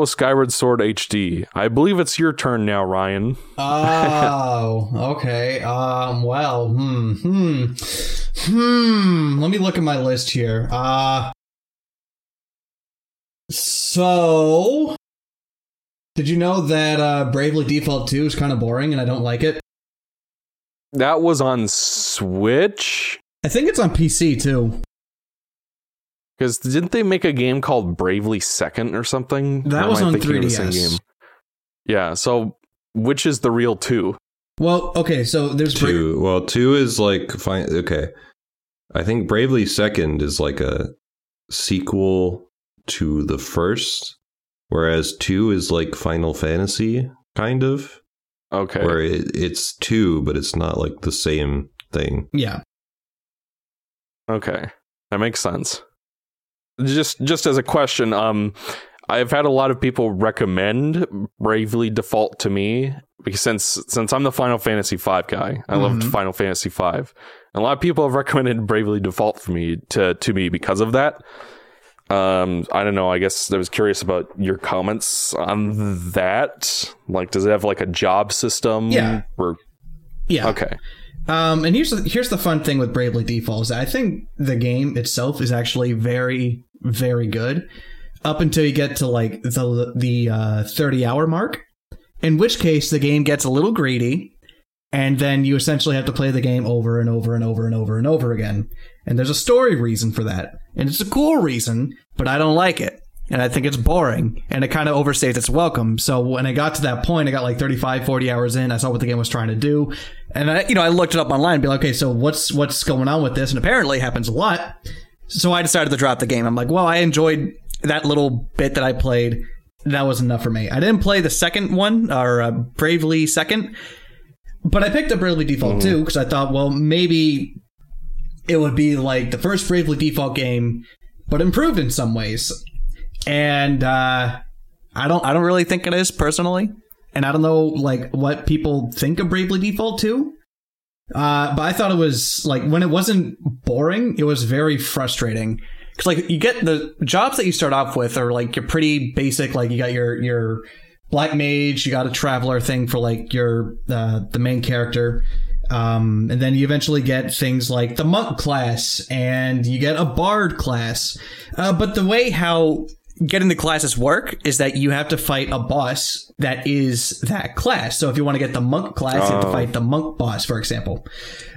was Skyward Sword HD. I believe it's your turn now, Ryan. Oh, okay. Um, well, hmm, hmm, hmm. Let me look at my list here. Uh, so, did you know that uh, Bravely Default 2 is kind of boring and I don't like it? That was on Switch. I think it's on PC too. Because didn't they make a game called Bravely Second or something? That Or was on the same 3DS. Yeah. So, which is the real two? Well, okay, so there's Bra- Two. Well, two is like fine. Okay, I think Bravely Second is like a sequel to the first, whereas two is like Final Fantasy, kind of, Okay. where it, it's two, but it's not like the same thing. yeah. Okay, that makes sense. Just just as a question, um, I've had a lot of people recommend Bravely Default to me because since since I'm the Final Fantasy V guy, I loved Mhm. Final Fantasy V. And a lot of people have recommended Bravely Default for me to to me because of that. Um, I don't know. I guess I was curious about your comments on that. Like, does it have like a job system? Yeah. Or, Yeah. okay. Um, and here's the, here's the fun thing with Bravely Default is that I think the game itself is actually very very good up until you get to like the the uh, 30 hour mark, in which case the game gets a little greedy, and then you essentially have to play the game over and over and over and over and over again. And there's a story reason for that, and it's a cool reason, but I don't like it. And I think it's boring and it kind of overstays its welcome. So when I got to that point, I got like 35, 40 hours in. I saw what the game was trying to do. And I, you know, I looked it up online and be like, okay, so what's, what's going on with this? And apparently it happens a lot. So I decided to drop the game. I'm like, well, I enjoyed that little bit that I played. That was enough for me. I didn't play the second one or uh, Bravely Second, but I picked up Bravely Default too because I thought, well, maybe it would be like the first Bravely Default game, but improved in some ways. And uh, I don't, I don't really think it is personally, and I don't know like what people think of Bravely Default too. Uh, but I thought it was like when it wasn't boring, it was very frustrating. Cause like you get the jobs that you start off with are like you're pretty basic. Like you got your your black mage, you got a traveler thing for like your uh, the main character, um, and then you eventually get things like the monk class and you get a bard class. Uh, but the way how getting the classes work is that you have to fight a boss that is that class. So if you want to get the monk class, you have to Oh. fight the monk boss, for example.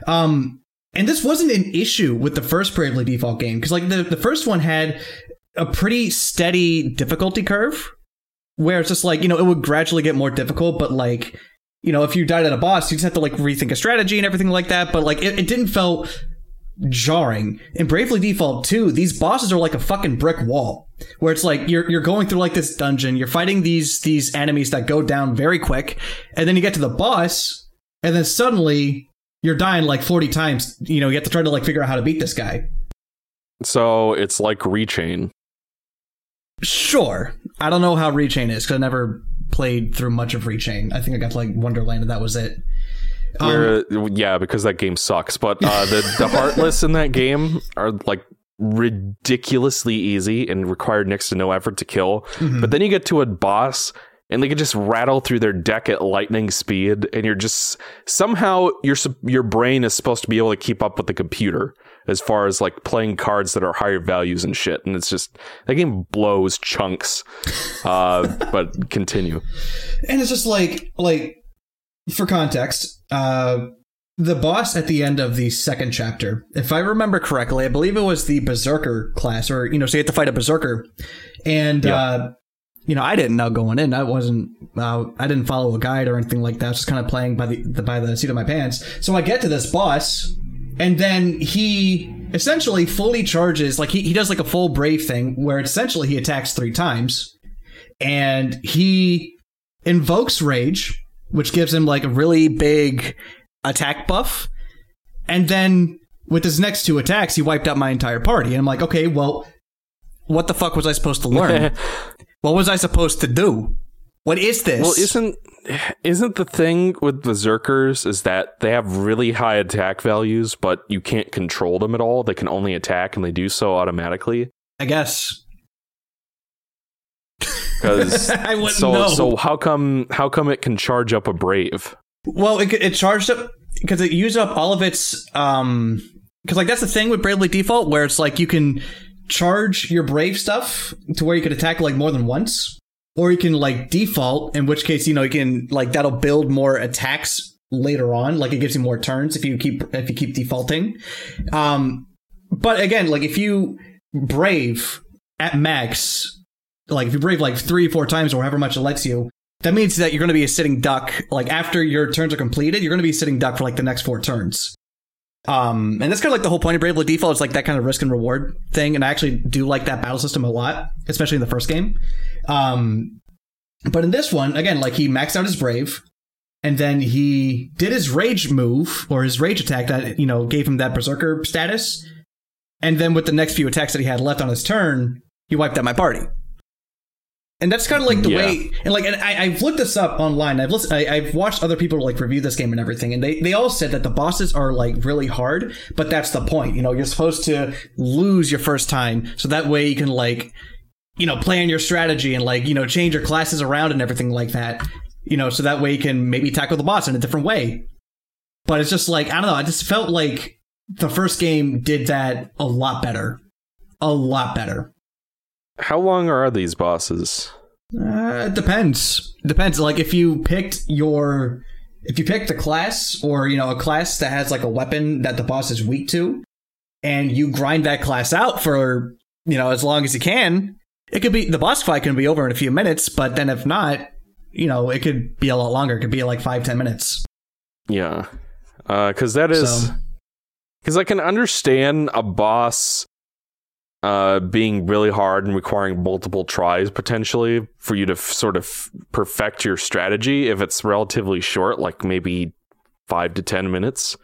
Um, and this wasn't an issue with the first Bravely Default game because like the, the first one had a pretty steady difficulty curve where it's just like, you know, it would gradually get more difficult, but like, you know, if you died at a boss, you just have to like rethink a strategy and everything like that. But like, it, it didn't feel jarring. In Bravely Default 2, these bosses are like a fucking brick wall. Where it's like you're you're going through like this dungeon, you're fighting these these enemies that go down very quick, and then you get to the boss, and then suddenly you're dying like 40 times. You know, you have to try to like figure out how to beat this guy. So it's like Rechain. Sure. I don't know how Rechain is because I never played through much of Rechain. I think I got to like Wonderland and that was it. Um, Where yeah, because that game sucks. But uh, the the heartless in that game are like ridiculously easy and require next to no effort to kill. mhm. But then you get to a boss and they can just rattle through their deck at lightning speed, and you're just somehow your your brain is supposed to be able to keep up with the computer as far as like playing cards that are higher values and shit. And it's just that game blows chunks. Uh, but continue. and it's just like like for context uh the boss at the end of the second chapter if i remember correctly i believe it was the berserker class or you know so you have to fight a berserker. And Yeah. uh you know i didn't know going in. I wasn't uh, i didn't follow a guide or anything like that. I was just kind of playing by the, the by the seat of my pants. So i get to this boss and then he essentially fully charges like he, he does like a full brave thing where essentially he attacks three times and he invokes rage which gives him like a really big attack buff. And then with his next two attacks he wiped out my entire party. And i'm like okay well what the fuck was i supposed to learn? What was i supposed to do? What is this? Well, isn't isn't the thing with berserkers is that they have really high attack values, but you can't control them at all. They can only attack, and they do so automatically. i guess Because I wouldn't so know. so how come how come it can charge up a brave? Well, it, it charged up because it used up all of its um because like that's the thing with Bravely Default where it's like you can charge your brave stuff to where you can attack like more than once, or you can like default, in which case you know you can like that'll build more attacks later on, like it gives you more turns if you keep if you keep defaulting. Um, but again, like if you brave at max, like if you brave like three four times or however much it lets you, that means that you're going to be a sitting duck. Like after your turns are completed, you're going to be sitting duck for like the next four turns. Um, and that's kind of like the whole point of Bravely Default. It's like that kind of risk and reward thing, and I actually do like that battle system a lot, especially in the first game. Um, but in this one, again, like he maxed out his brave, and then he did his rage move or his rage attack that you know gave him that berserker status, and then with the next few attacks that he had left on his turn, he wiped out my party. And that's kind of like the Yeah. way, and like, and I, I've looked this up online. I've listened, I, I've watched other people like review this game and everything, and they they all said that the bosses are like really hard, but that's the point. You know, you're supposed to lose your first time, so that way you can like, you know, plan your strategy and like you know change your classes around and everything like that. You know, so that way you can maybe tackle the boss in a different way. But it's just like I don't know. I just felt like the first game did that a lot better, a lot better. How long are these bosses? Uh, it depends. Depends. Like if you picked your, if you picked a class or you know a class that has like a weapon that the boss is weak to, and you grind that class out for you know as long as you can, it could be the boss fight can be over in a few minutes. But then if not, you know it could be a lot longer. It could be like five ten minutes. Yeah, because that is So- because I can understand a boss uh, being really hard and requiring multiple tries potentially for you to f- sort of perfect your strategy. If it's relatively short, like maybe five to ten minutes.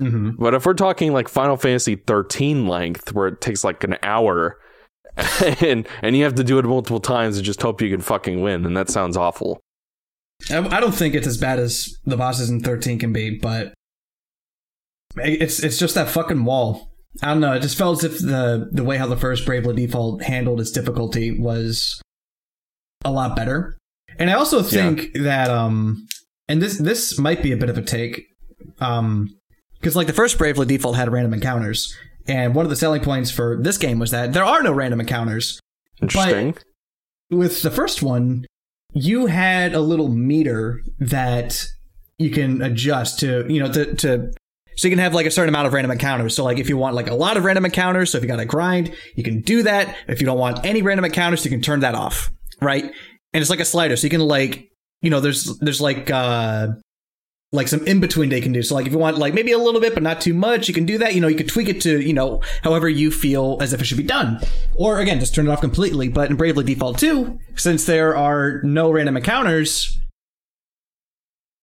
Mm-hmm. But if we're talking like Final Fantasy 13 length, where it takes like an hour, and and you have to do it multiple times and just hope you can fucking win, then that sounds awful. I I don't think it's as bad as the bosses in 13 can be, but it's it's just that fucking wall. I don't know. It just felt as if the the way how the first Bravely Default handled its difficulty was a lot better. And I also think that um and this this might be a bit of a take um because like the first Bravely Default had random encounters and one of the selling points for this game was that there are no random encounters Interesting. with the first one, you had a little meter that you can adjust to, you know, to, to so you can have like a certain amount of random encounters. So like if you want like a lot of random encounters, so if you got to grind, you can do that. If you don't want any random encounters, you can turn that off, right? And it's like a slider, so you can like, you know, there's there's like uh like some in between they can do. So like if you want like maybe a little bit but not too much, you can do that. You know, you can tweak it to, you know, however you feel as if it should be done. Or again, just turn it off completely. But in Bravely Default 2, since there are no random encounters,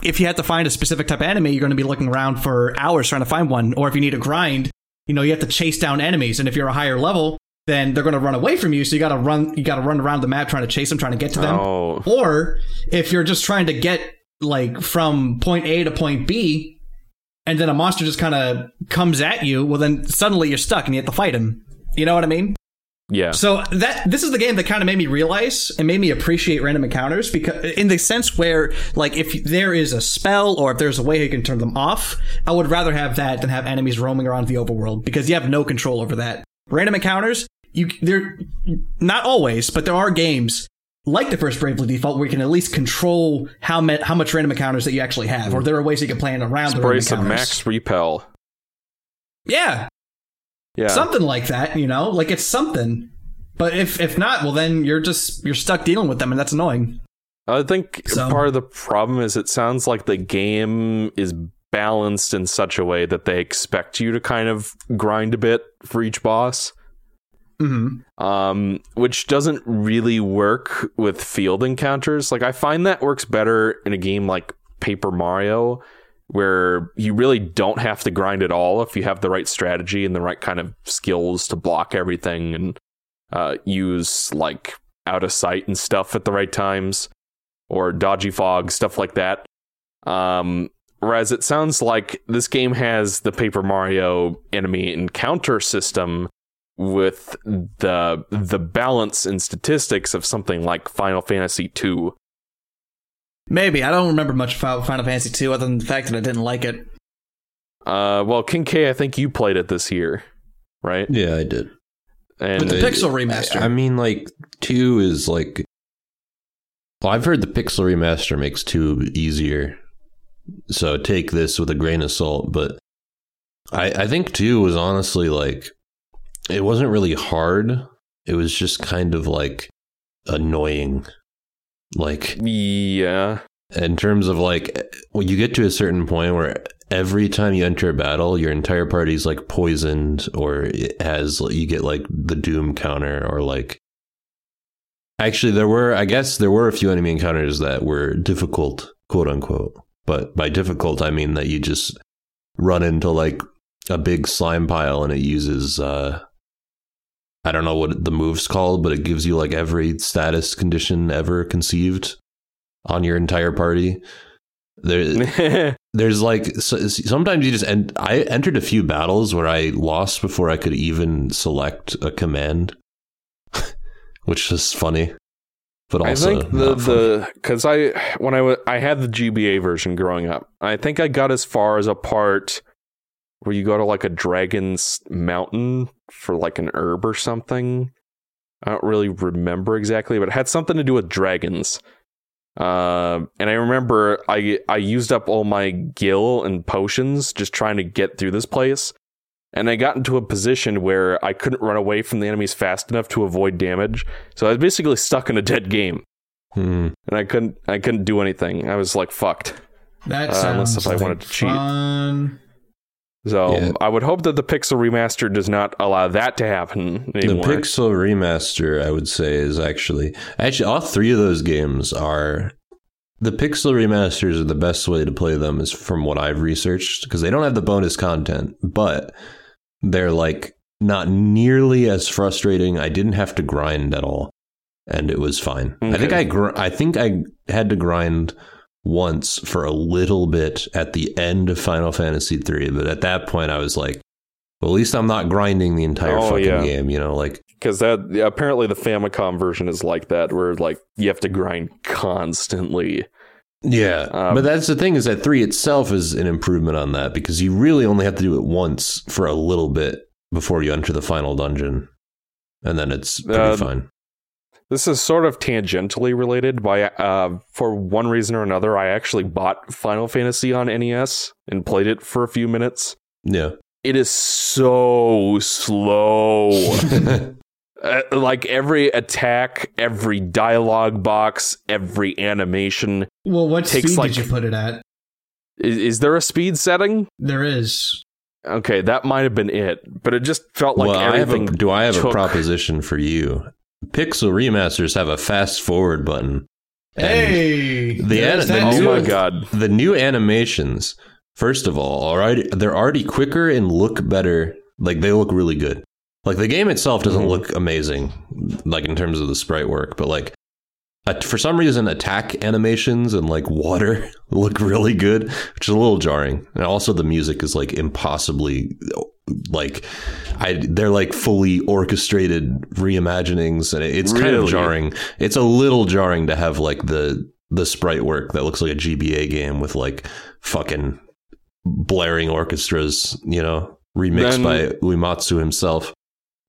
if you have to find a specific type of enemy, you're going to be looking around for hours trying to find one. Or if you need a grind, you know, you have to chase down enemies. And if you're a higher level, then they're going to run away from you. So you got to run, you got to run around the map trying to chase them, trying to get to them. Oh, Or if you're just trying to get like from point A to point B, and then a monster just kind of comes at you, well, then suddenly you're stuck and you have to fight him. You know what I mean? Yeah. So that this is the game that kind of made me realize and made me appreciate random encounters because in the sense where like if there is a spell or if there's a way you can turn them off, I would rather have that than have enemies roaming around the overworld because you have no control over that. Random encounters, you they're not always, but there are games like the first Bravely Default where you can at least control how ma- how much random encounters that you actually have, or there are ways you can plan around the Spray random some encounters. max repel. Yeah, Yeah. something like that you know like it's something but if if not well then you're just you're stuck dealing with them and that's annoying I think So- part of the problem is it sounds like the game is balanced in such a way that they expect you to kind of grind a bit for each boss, mm-hmm. um, which doesn't really work with field encounters. Like I find that works better in a game like Paper Mario, where you really don't have to grind at all if you have the right strategy and the right kind of skills to block everything and uh, use like out of sight and stuff at the right times or dodgy fog stuff like that um whereas it sounds like this game has the paper mario enemy encounter system with the the balance and statistics of something like Final Fantasy II. Maybe I don't remember much about Final Fantasy two other than the fact that I didn't like it. Uh, well, King K, I think you played it this year, right? Yeah, I did. And With the Uh, Pixel remaster. I mean, like two is like. Well, I've heard the Pixel remaster makes two easier, so take this with a grain of salt. But I, I think two was honestly like, it wasn't really hard. It was just kind of like annoying. Like yeah, in terms of like when you get to a certain point where every time you enter a battle your entire party's like poisoned or it has you get like the doom counter or like actually there were i guess there were a few enemy encounters that were difficult quote unquote. But by difficult i mean that you just run into like a big slime pile and it uses uh I don't know what the move's called, but it gives you like every status condition ever conceived on your entire party. There, there's like so, sometimes you just end. I entered a few battles where I lost before I could even select a command, which is funny. But I also, think the the because I when I wa- I had the GBA version growing up, I think I got as far as a part where you go to like a dragon's mountain for like an herb or something. I don't really remember exactly, but it had something to do with dragons. Uh, and I remember I I used up all my gil and potions just trying to get through this place. And I got into a position where I couldn't run away from the enemies fast enough to avoid damage. So I was basically stuck in a dead game. Hmm. And I couldn't I couldn't do anything. I was like fucked. that uh, sounds unless if I wanted to cheat. So Yeah. I would hope that the Pixel remaster does not allow that to happen anymore. The Pixel remaster, I would say, is actually actually all three of those games are the Pixel remasters are the best way to play them is from what I've researched because they don't have the bonus content, but they're like not nearly as frustrating. I didn't have to grind at all, and it was fine. I think I gr- I think I had to grind once for a little bit at the end of Final Fantasy 3, but at that point I was like, well, at least I'm not grinding the entire Oh, fucking yeah. game, you know, like because that apparently the Famicom version is like that, where like you have to grind constantly. Yeah, Um, but that's the thing is that three itself is an improvement on that because you really only have to do it once for a little bit before you enter the final dungeon, and then it's pretty Um, fine. This is sort of tangentially related. By uh, for one reason or another, I actually bought Final Fantasy on NES and played it for a few minutes. Yeah, It is so slow. Uh, like every attack, every dialogue box, every animation. Well, what Takes, speed like- did you put it at? Is, is there a speed setting? There is. Okay, that might have been it, but it just felt like well, I have everything. a, do I have a proposition for you? Pixel remasters have a fast forward button. And Hey, the there's an- that the oh new- my god! the new animations, first of all, already they're already quicker and look better. Like they look really good. Like the game itself doesn't Mhm. look amazing, like in terms of the sprite work, but like uh, for some reason, attack animations and like water look really good, which is a little jarring. And also, the music is like impossibly like I they're like fully orchestrated reimaginings, and it's kind of jarring. It's a little jarring to have like the the sprite work that looks like a GBA game with like fucking blaring orchestras, you know, remixed Then- by Uematsu himself.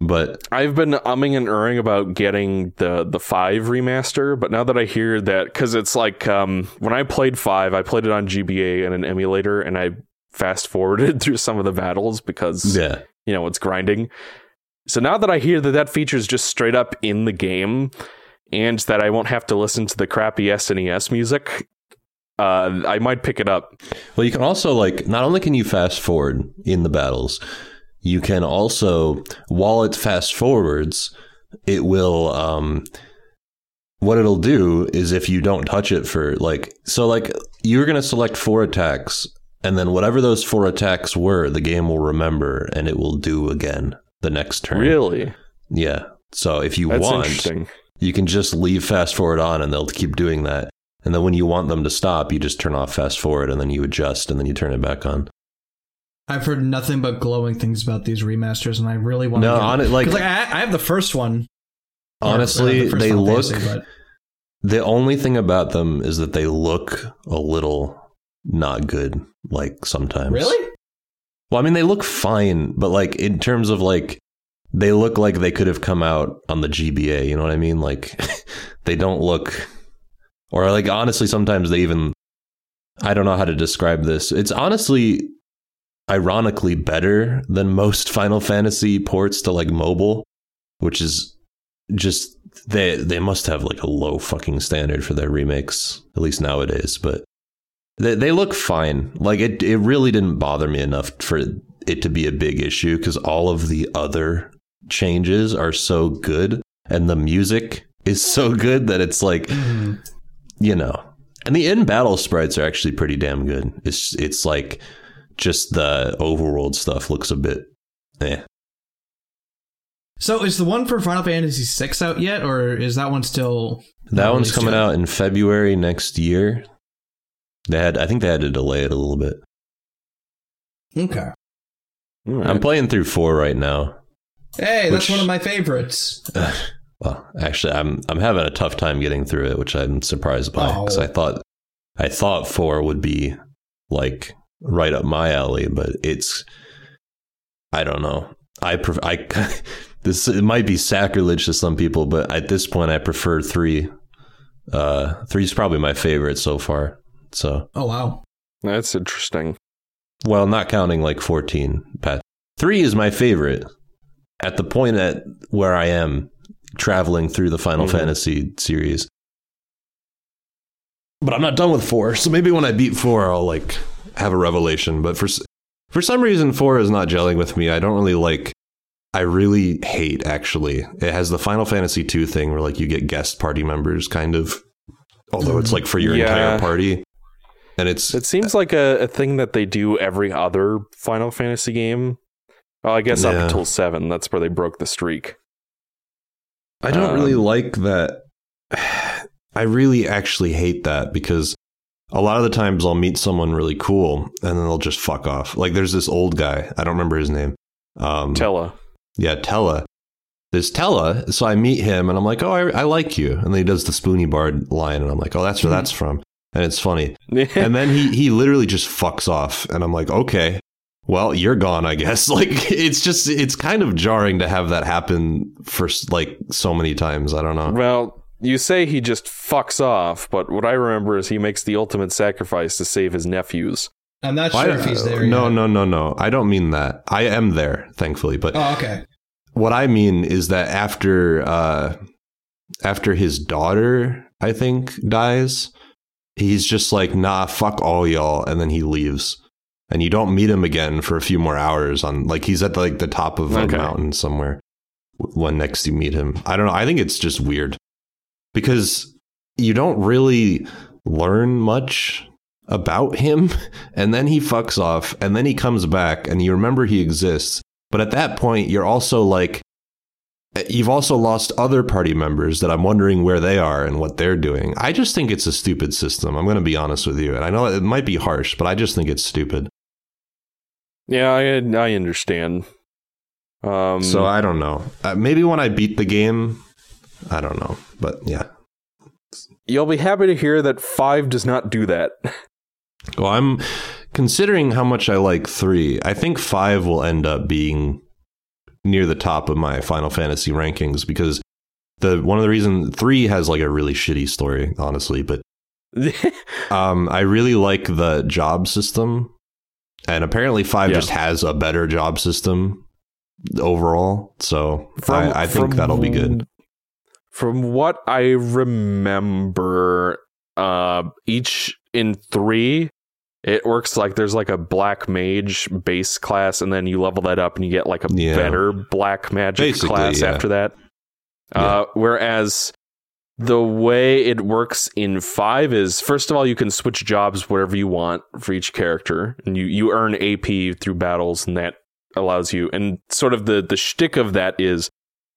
But I've been umming and erring about getting the the five remaster, but now that I hear that, because it's like um, when I played five, I played it on GBA and an emulator, and I fast forwarded through some of the battles because yeah, you know it's grinding. So now that I hear that that feature is just straight up in the game, and that I won't have to listen to the crappy SNES music, uh, I might pick it up. Well, you can also like not only can you fast forward in the battles, you can also while it fast forwards, it will um what it'll do is if you don't touch it for like so like you're going to select four attacks and then whatever those four attacks were, the game will remember and it will do again the next turn. Really, Yeah. So if you that's want, interesting. you can just leave fast forward on and they'll keep doing that. And then when you want them to stop, you just turn off fast forward and then you adjust and then you turn it back on. I've heard nothing but glowing things about these remasters, and I really want No, to. on it, like, like I, I have the first one. or, uh, honestly, the first they Final look. Fantasy, but- The only thing about them is that they look a little not good. Like sometimes, really. Well, I mean, they look fine, but like in terms of like, they look like they could have come out on the GBA. You know what I mean? Like, they don't look, or like honestly, sometimes they even. I don't know how to describe this. It's honestly, ironically, better than most Final Fantasy ports to like mobile, which is just they they must have like a low fucking standard for their remakes, at least nowadays. But they they look fine. Like it it really didn't bother me enough for it to be a big issue because all of the other changes are so good and the music is so good that it's like Mhm. you know. And the in battle sprites are actually pretty damn good. It's it's like just the overworld stuff looks a bit eh. So is the one for Final Fantasy VI out yet, or is that one still? That one's coming out in February next year. They had I think they had to delay it a little bit. Okay. All right. I'm playing through 4 right now. Hey, that's one of my favorites. Well, actually, I'm I'm having a tough time getting through it, which I'm surprised by because Oh. I thought I thought four would be like right up my alley, but it's I don't know. I pref- I this it might be sacrilege to some people, but at this point, I prefer three. Uh, three is probably my favorite so far. So, Oh wow. That's interesting. well, not counting like fourteen. Pat, three is my favorite. At the point at where I am traveling through the Final Mhm. Fantasy series. But I'm not done with four, so maybe when I beat four, I'll like have a revelation. But for for some reason, four is not gelling with me. I don't really like. I really hate actually. It has the Final Fantasy two thing where like you get guest party members, kind of. Although it's like for your Yeah. entire party, and it's It seems like a, a thing that they do every other Final Fantasy game. Well, I guess up until seven. That's where they broke the streak. I don't Um, really like that. I really actually hate that because a lot of the times I'll meet someone really cool and then they'll just fuck off. Like there's this old guy, I don't remember his name. Um, Tellah. yeah, Tellah. There's Tellah. So I meet him and I'm like, oh, I, I like you. And then he does the Spoony Bard line and I'm like, oh, that's where that's from. And it's funny. And then he he literally just fucks off and I'm like, okay, well, you're gone, I guess. Like it's just it's kind of jarring to have that happen for like so many times. I don't know. well, you say he just fucks off, but what I remember is he makes the ultimate sacrifice to save his nephews. I'm not Why- sure if he's there. no, yet. no, no, no. I don't mean that. I am there, thankfully. But Oh, okay. what I mean is that after uh after his daughter, I think, dies, he's just like, nah, fuck all y'all, and then he leaves. And you don't meet him again for a few more hours on like he's at like the top of a mountain somewhere when next you meet him. I don't know. I think it's just weird. Because you don't really learn much about him and then he fucks off and then he comes back and you remember he exists but at that point you're also like you've also lost other party members that i'm wondering where they are and what they're doing. I just think it's a stupid system. I'm going to be honest with you and i know it might be harsh but i just think it's stupid. Yeah, I I understand. Um, so i don't know. Uh, maybe when i beat the game i don't know but yeah. You'll be happy to hear that five does not do that. well i'm considering how much i like three i think five will end up being near the top of my final fantasy rankings because the one of the reasons three has like a really shitty story honestly but Um, I really like the job system, and apparently five Yeah. just has a better job system overall. So I, I think that'll be good. From what I remember, uh, each in three, it works like there's like a black mage base class, and then you level that up and you get like a Yeah. better black magic Basically, class yeah. after that. Uh, whereas the way it works in five is first of all you can switch jobs whatever you want for each character, and you you earn AP through battles, and that allows you. And sort of the the shtick of that is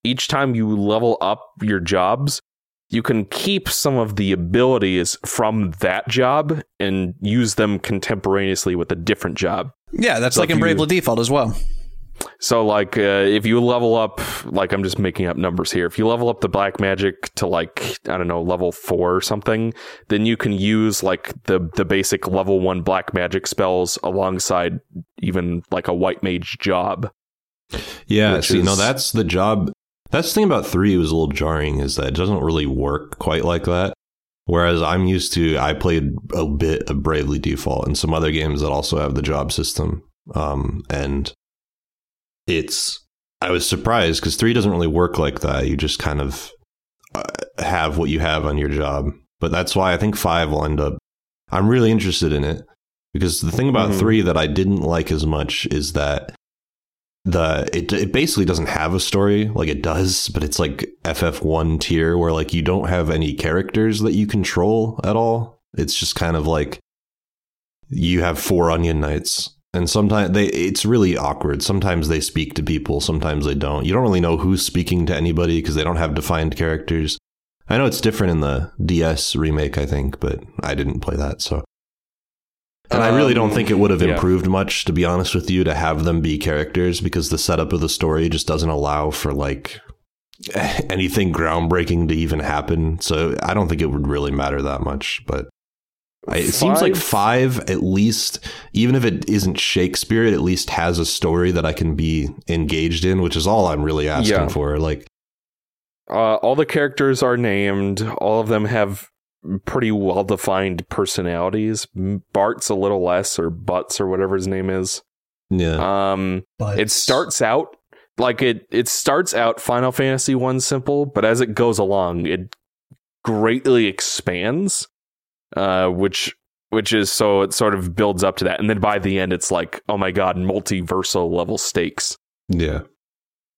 each time you level up your jobs, you can keep some of the abilities from that job and use them contemporaneously with a different job. Yeah, that's So like in you- Bravely Default as well. So, like, uh, if you level up, like, I'm just making up numbers here. If you level up the black magic to like, I don't know, level four or something, then you can use like the the basic level one black magic spells alongside even like a white mage job. Yeah, Which see, no, that's the job. That's the thing about three was a little jarring is that it doesn't really work quite like that. Whereas I'm used to, I played a bit of Bravely Default and some other games that also have the job system. Um, and it's, I was surprised because three doesn't really work like that. You just kind of uh, have what you have on your job. But that's why I think five will end up, I'm really interested in it because the thing about Mhm. three that I didn't like as much is that the it it basically doesn't have a story like it does but it's like ff1 tier where like you don't have any characters that you control at all. It's just kind of like you have four onion knights. And sometimes they it's really awkward. Sometimes they speak to people sometimes they don't. You don't really know who's speaking to anybody because they don't have defined characters. I know it's different in the ds remake i think but i didn't play that so and I really don't Um, think it would have yeah. improved much, to be honest with you, to have them be characters because the setup of the story just doesn't allow for like anything groundbreaking to even happen. So I don't think it would really matter that much. But I, it seems like five, at least, even if it isn't Shakespeare, it at least has a story that I can be engaged in, which is all I'm really asking Yeah. for. Like, Uh, all the characters are named. All of them have pretty well defined personalities. Bartz a little less, or Butz, or whatever his name is. yeah, Um, But it starts out like it. It starts out Final Fantasy one simple, but as it goes along, it greatly expands. Uh, which which is so it sort of builds up to that, and then by the end, it's like, oh my god, multiversal level stakes. yeah.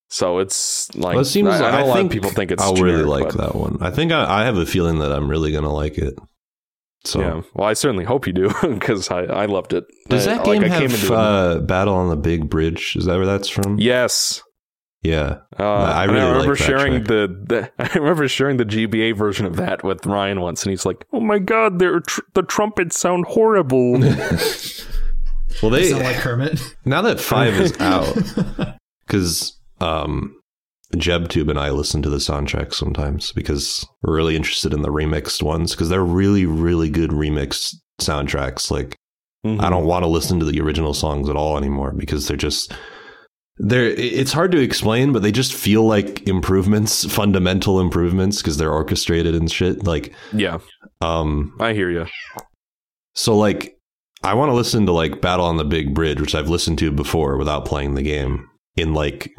So it's like Well, it seems I, I know I a lot think of people think it's I'll really like but- that one. I think I, I have a feeling that I'm really gonna like it. So Yeah, well, I certainly hope you do because I, I loved it. Does I- that game I came have into uh, Battle on the Big Bridge? Is that where that's from? yes, Yeah. uh, I really I remember that sharing the, the I remember sharing the GBA version of that with Ryan once, and he's like, "Oh my god, they're tr- the trumpets sound horrible." Well, they sound like Kermit. now that five is out, because um, JebTube and I listen to the soundtrack sometimes because we're really interested in the remixed ones because they're really, really good remixed soundtracks. Like Mhm. I don't want to listen to the original songs at all anymore because they're just they're it's hard to explain but they just feel like improvements fundamental improvements because they're orchestrated and shit like Yeah, um I hear you. so like i want to listen to like battle on the big bridge which i've listened to before without playing the game in like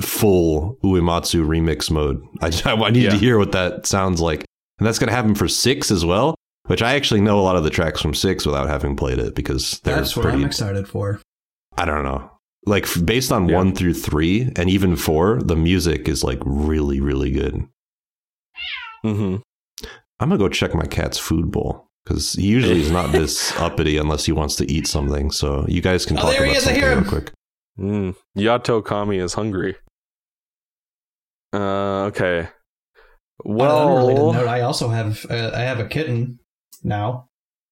full uematsu remix mode i, I need Yeah. to hear what that sounds like and that's going to happen for six as well which i actually know a lot of the tracks from six without having played it because they're That's what pretty I'm excited for. I don't know. Like based on Yeah. one through three and even four, the music is like really, really good. Mm-hmm. I'm gonna go check my cat's food bowl because he usually is not this uppity unless he wants to eat something. So you guys can Oh, talk about something real quick. Mm. Yato Kami is hungry. Uh, okay. Well, note, I also have uh, I have a kitten now,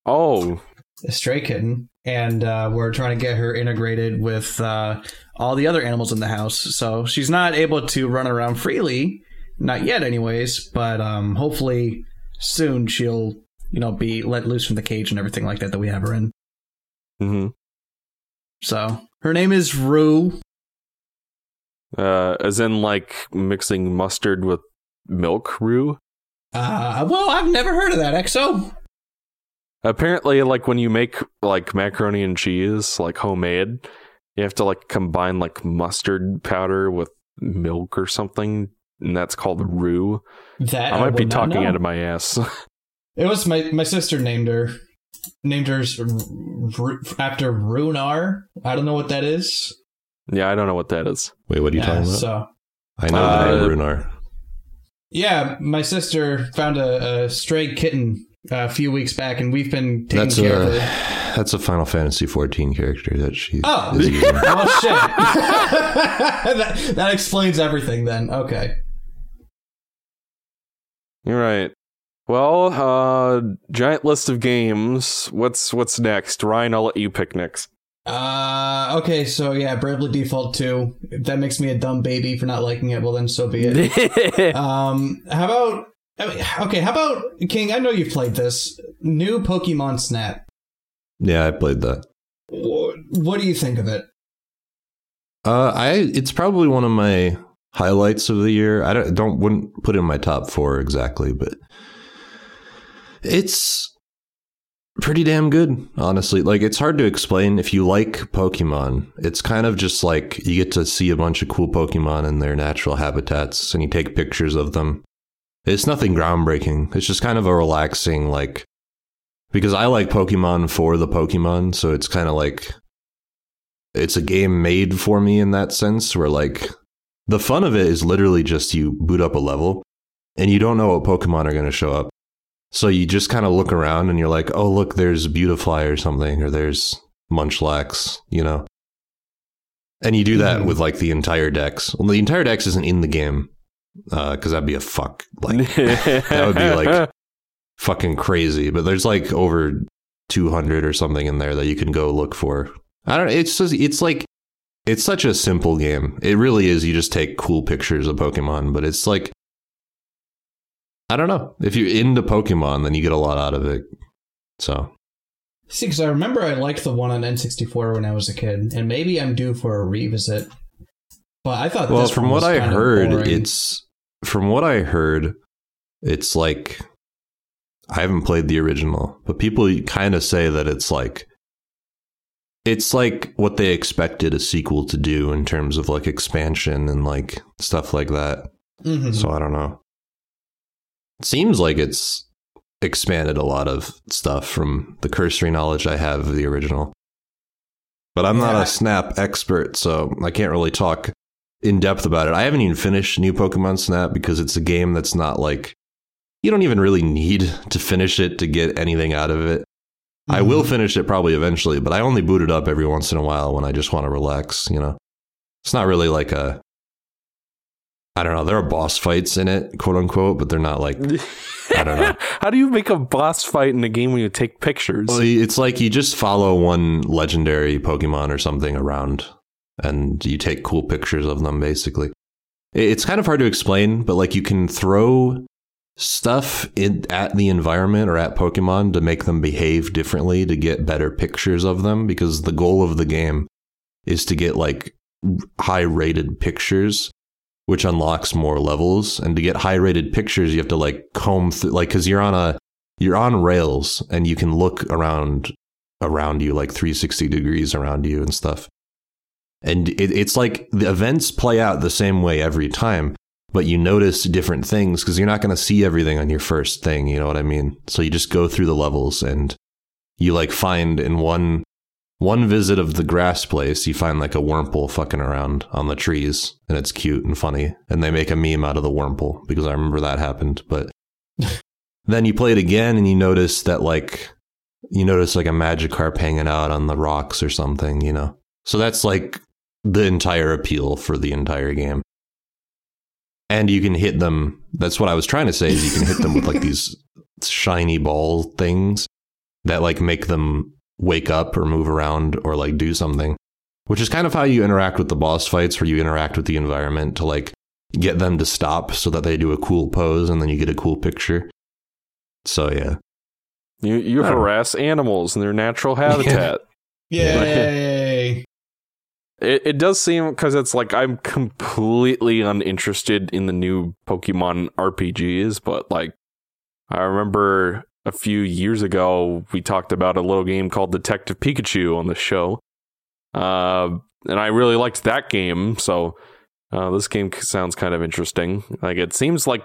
oh, a stray kitten, and uh, we're trying to get her integrated with uh, all the other animals in the house. So she's not able to run around freely, not yet, anyways. But um, hopefully soon she'll you know be let loose from the cage and everything like that that we have her in. hmm So her name is Rue. Uh, as in like mixing mustard with milk roux. Uh, well, I've never heard of that, EXO. Apparently, like when you make like macaroni and cheese, like homemade, you have to like combine like mustard powder with milk or something, and that's called roux. That I might be talking know. out of my ass. It was my my sister named her, named her after Runar. I don't know what that is. Yeah, I don't know what that is. Wait, what are you Yeah, talking about? So I know Uh, the name Runar. yeah, my sister found a, a stray kitten uh, a few weeks back, and we've been taking That's care of it. that's a Final Fantasy 14 character that she Oh. is using. Oh shit! that, that explains everything. Then okay. You're right. Well, uh, giant list of games. What's what's next? Ryan, I'll let you pick next. Uh, okay, so yeah, Bravely Default 2. If that makes me a dumb baby for not liking it, well then so be it. um, how about I mean, okay, how about King? I know you've played this new Pokemon Snap. Yeah, I played that. What, what do you think of it? Uh, I it's probably one of my highlights of the year. I don't don't wouldn't put it in my top four exactly, but it's pretty damn good, honestly. Like it's hard to explain if you like Pokemon. It's kind of just like you get to see a bunch of cool Pokemon in their natural habitats and you take pictures of them. It's nothing groundbreaking. It's just kind of a relaxing like because I like Pokemon for the Pokemon, so it's kind of like it's a game made for me in that sense where like the fun of it is literally just you boot up a level and you don't know what Pokemon are going to show up. So you just kind of look around and you're like, oh, look, there's Beautifly or something, or there's Munchlax, you know? And you do that Mhm. with like the entire dex. Well, the entire dex isn't in the game because that'd be a fuck. Like, that would be like- fucking crazy. But there's like over 200 or something in there that you can go look for. I don't. It's just. It's like. It's such a simple game. It really is. You just take cool pictures of Pokemon, but it's like. I don't know. If you're into Pokemon, then you get a lot out of it. So See, because I remember I liked the one on N64 when I was a kid, and maybe I'm due for a revisit. But I thought well, this from one what I heard, it's from what I heard, it's like I haven't played the original, but people kind of say that it's like it's like what they expected a sequel to do in terms of like expansion and like stuff like that. Mhm. So I don't know. Seems like it's expanded a lot of stuff from the cursory knowledge I have of the original. But I'm not Yeah. a Snap expert, so I can't really talk in depth about it. I haven't even finished New Pokemon Snap because it's a game that's not like you don't even really need to finish it to get anything out of it. I will Mhm. finish it probably eventually, but I only boot it up every once in a while when I just want to relax, you know. It's not really like a I don't know, there are boss fights in it, quote unquote, but they're not like I don't know. How do you make a boss fight in a game when you take pictures? Well, it's like you just follow one legendary Pokemon or something around and you take cool pictures of them basically. It's kind of hard to explain, but like you can throw stuff in, at the environment or at Pokemon to make them behave differently to get better pictures of them because the goal of the game is to get like high rated pictures which unlocks more levels. And to get high rated pictures you have to like comb through like cuz you're on a you're on rails and you can look around around you like 360 degrees around you and stuff. And it, it's like the events play out the same way every time but you notice different things because you're not going to see everything on your first thing you know what i mean? So you just go through the levels and you like find in one one visit of the grass place you find like a wurmple fucking around on the trees and it's cute and funny and they make a meme out of the wurmple because i remember that happened but then you play it again and you notice that like you notice like a magikarp hanging out on the rocks or something you know? So that's like the entire appeal for the entire game. And you can hit them that's what i was trying to say is you can hit them with like these shiny ball things that like make them wake up or move around or like do something which is kind of how you interact with the boss fights where you interact with the environment to like get them to stop so that they do a cool pose and then you get a cool picture so yeah you you I don't know. harass animals in their natural habitat. Yay! It, it does seem because it's like I'm completely uninterested in the new Pokemon RPGs, but like I remember a few years ago we talked about a little game called Detective Pikachu on the show, uh, and I really liked that game. So uh, this game sounds kind of interesting. Like it seems like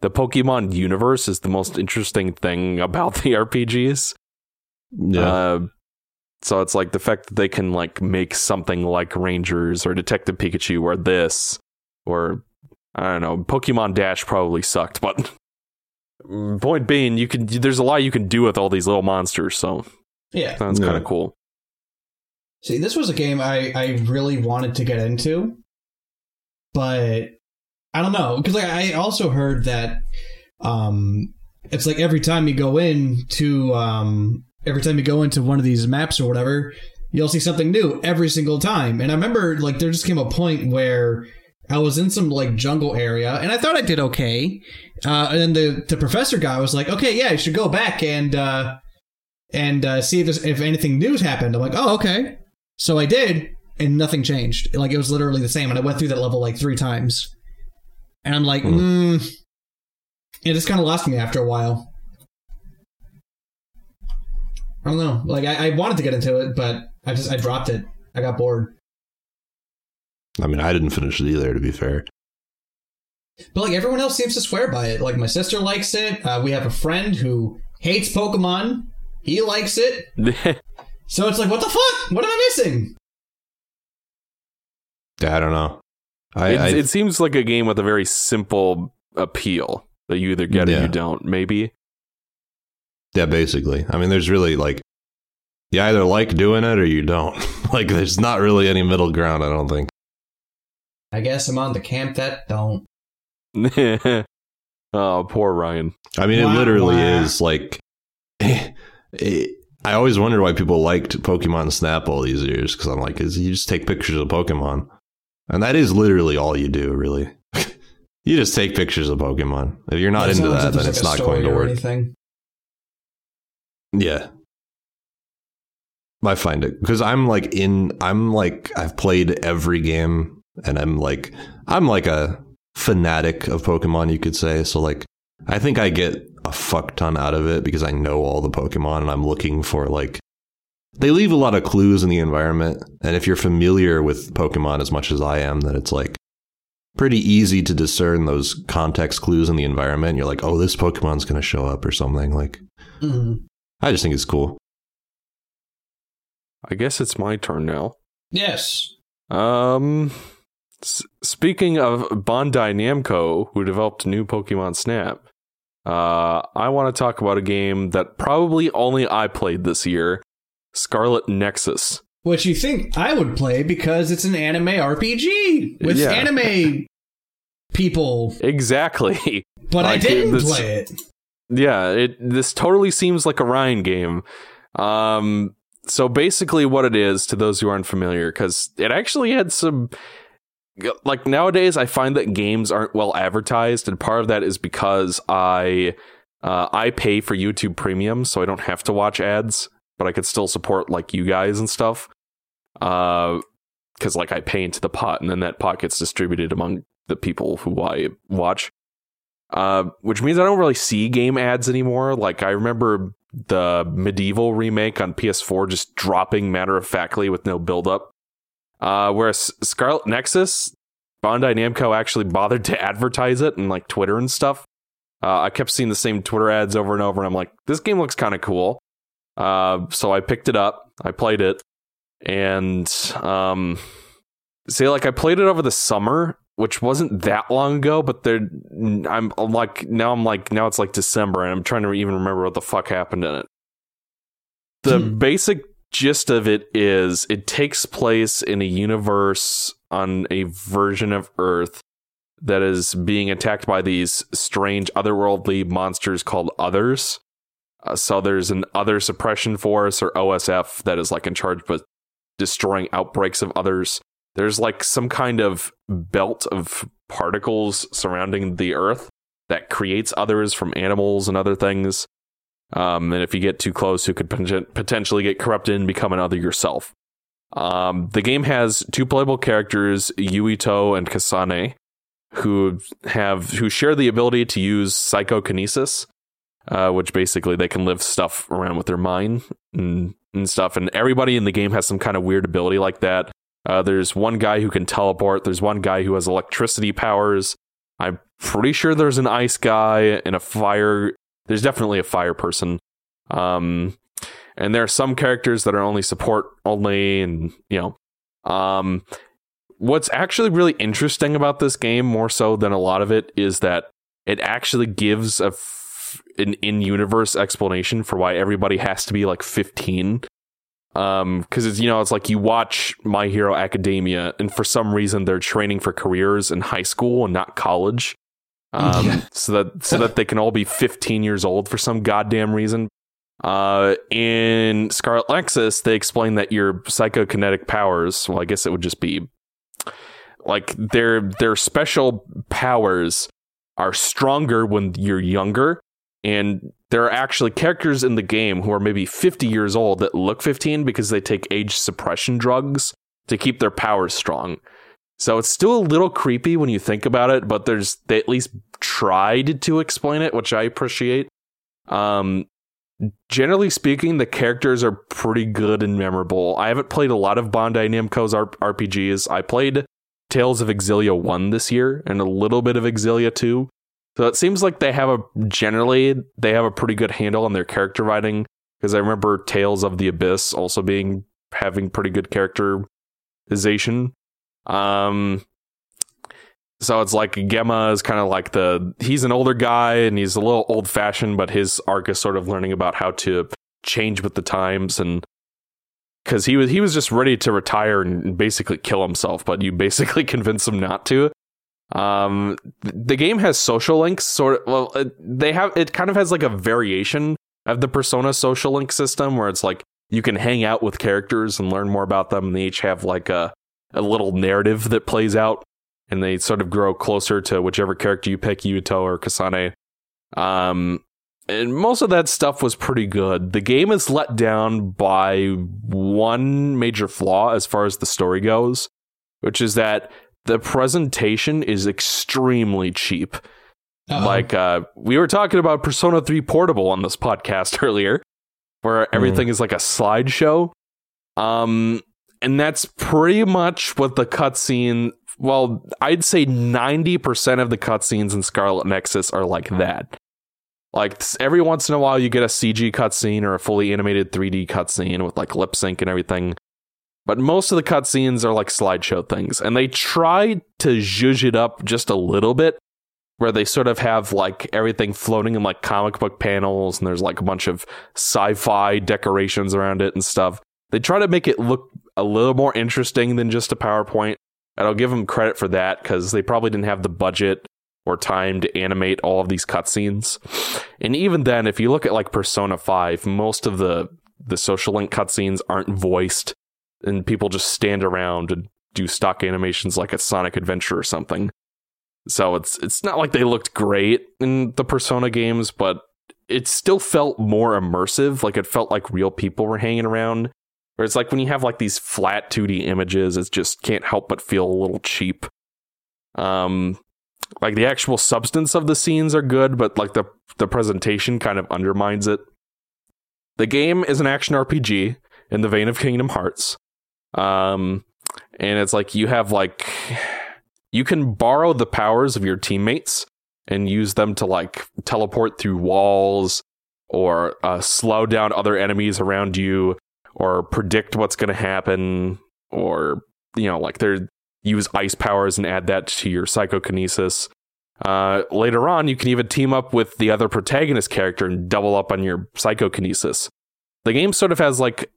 the Pokemon universe is the most interesting thing about the RPGs. yeah Uh, so it's like the fact that they can like make something like Rangers or Detective Pikachu or this or I don't know, Pokemon Dash probably sucked, but point being, you can there's a lot you can do with all these little monsters, so Yeah. sounds Yeah. kind of cool. See, this was a game I, I really wanted to get into, but I don't know because like I also heard that um, it's like every time you go in to um, every time you go into one of these maps or whatever, you'll see something new every single time. And I remember like there just came a point where I was in some like jungle area and I thought I did okay. Uh, and then the the professor guy was like, "Okay, yeah, you should go back and uh, and uh, see if if anything new's happened." I'm like, "Oh, okay." So I did, and nothing changed. Like it was literally the same. And I went through that level like three times, and I'm like, Hmm. mm. it just kind of lost me after a while. I don't know. Like I, I wanted to get into it, but I just I dropped it. I got bored. I mean, I didn't finish it either, to be fair. But like everyone else seems to swear by it. Like my sister likes it. Uh, we have a friend who hates Pokemon. He likes it. So it's like, what the fuck? What am I missing? Yeah, I don't know. I, it, I it seems like a game with a very simple appeal that you either get it or you don't. Maybe. yeah, basically. I mean, there's really like you either like doing it or you don't. like, there's not really any middle ground. I don't think. I guess I'm on the camp that don't. oh, poor Ryan. I mean, Wah, it literally wah. is like. it- I always wonder why people liked Pokemon Snap all these years because I'm like, is you just take pictures of Pokemon, and that is literally all you do, really. you just take pictures of Pokemon. If you're not Yeah, into that, then there's, it's not going to work. Anything. Yeah. I find it because I'm like in, I'm like, I've played every game and I'm like, I'm like a fanatic of Pokemon, you could say. So, like, I think I get a fuck ton out of it because I know all the Pokemon and I'm looking for like, they leave a lot of clues in the environment. And if you're familiar with Pokemon as much as I am, then it's like pretty easy to discern those context clues in the environment. You're like, oh, this Pokemon's going to show up or something. Like, Mhm. I just think it's cool. I guess it's my turn now. Yes. Um, s- speaking of Bandai Namco, who developed new Pokemon Snap, uh, I want to talk about a game that probably only I played this year, Scarlet Nexus. Which you think I would play because it's an anime RPG with Yeah. anime people, Exactly. but I didn't this- play it. Yeah, it this totally seems like a Ryan game. Um, so basically, what it is to those who aren't familiar, because it actually had some. Like nowadays, I find that games aren't well advertised, and part of that is because I uh, I pay for YouTube Premium, so I don't have to watch ads, but I could still support like you guys and stuff. Uh, because like I pay into the pot, and then that pot gets distributed among the people who I watch uh, which means I don't really see game ads anymore. Like I remember the MediEvil remake on PS4 just dropping matter of factly with no build up. Uh, whereas Scarlet Nexus, Bandai Namco actually bothered to advertise it and like Twitter and stuff. Uh, I kept seeing the same Twitter ads over and over, and I'm like, this game looks kind of cool. Uh, so I picked it up, I played it, and um, say like I played it over the summer, which wasn't that long ago, but there I'm, I'm like now I'm like now it's like December and I'm trying to even remember what the fuck happened in it. The Hmm. basic gist of it is it takes place in a universe on a version of Earth that is being attacked by these strange otherworldly monsters called others. Uh, so there's an other suppression force or OSF that is like in charge of destroying outbreaks of others. There's like some kind of belt of particles surrounding the earth that creates others from animals and other things. Um, and if you get too close, you could potentially get corrupted and become another yourself. Um, the game has two playable characters, Yuito and Kasane, who have who share the ability to use psychokinesis, uh, which basically they can lift stuff around with their mind and, and stuff. And everybody in the game has some kind of weird ability like that. Uh, there's one guy who can teleport. There's one guy who has electricity powers. I'm pretty sure there's an ice guy and a fire. There's definitely a fire person. Um, and there are some characters that are only support only, and you know, um, what's actually really interesting about this game, more so than a lot of it, is that it actually gives a f- an in-universe explanation for why everybody has to be like 15 um because it's you know it's like you watch my hero academia and for some reason they're training for careers in high school and not college um, Yeah. so that so that they can all be 15 years old for some goddamn reason. Uh, in Scarlet Nexus, they explain that your psychokinetic powers. Well, I guess it would just be like their their special powers are stronger when you're younger, and there are actually characters in the game who are maybe 50 years old that look 15 because they take age suppression drugs to keep their powers strong. So it's still a little creepy when you think about it, but there's they at least tried to explain it, which I appreciate. Um generally speaking, the characters are pretty good and memorable. I haven't played a lot of Bandai Namco's R- RPGs. I played Tales of Exilia 1 this year and a little bit of Exilia 2. So it seems like they have a generally they have a pretty good handle on their character writing because I remember Tales of the Abyss also being having pretty good characterization. Um so it's like Gemma is kind of like the he's an older guy and he's a little old fashioned, but his arc is sort of learning about how to change with the times and because he was he was just ready to retire and basically kill himself, but you basically convince him not to. Um, the game has social links, sort of. Well, it, they have it kind of has like a variation of the Persona social link system, where it's like you can hang out with characters and learn more about them. And they each have like a a little narrative that plays out, and they sort of grow closer to whichever character you pick, Yuito or Kasane. Um, and most of that stuff was pretty good. The game is let down by one major flaw as far as the story goes, which is that the presentation is extremely cheap. Uh-oh. Like uh, we were talking about Persona 3 Portable on this podcast earlier, where everything is like a slideshow. Um, and that's pretty much what the cutscene. Well, I'd say 90% of the cutscenes in Scarlet Nexus are like hmm. that. Like every once in a while, you get a CG cutscene or a fully animated 3D cutscene with like lip sync and everything. But most of the cutscenes are like slideshow things, and they try to zhuzh it up just a little bit, where they sort of have like everything floating in like comic book panels, and there's like a bunch of sci-fi decorations around it and stuff. They try to make it look a little more interesting than just a PowerPoint, and I'll give them credit for that because they probably didn't have the budget or time to animate all of these cutscenes. And even then, if you look at like Persona 5, most of the the social link cutscenes aren't voiced and people just stand around and do stock animations like a Sonic Adventure or something. So it's it's not like they looked great in the Persona games, but it still felt more immersive. Like it felt like real people were hanging around. Where it's like when you have like these flat 2D images, it just can't help but feel a little cheap. Um, like the actual substance of the scenes are good, but like the the presentation kind of undermines it. The game is an action RPG in the vein of Kingdom Hearts. Um, and it's like you have like you can borrow the powers of your teammates and use them to like teleport through walls or uh, slow down other enemies around you or predict what's going to happen or you know like they're use ice powers and add that to your psychokinesis. Uh, later on you can even team up with the other protagonist character and double up on your psychokinesis. The game sort of has like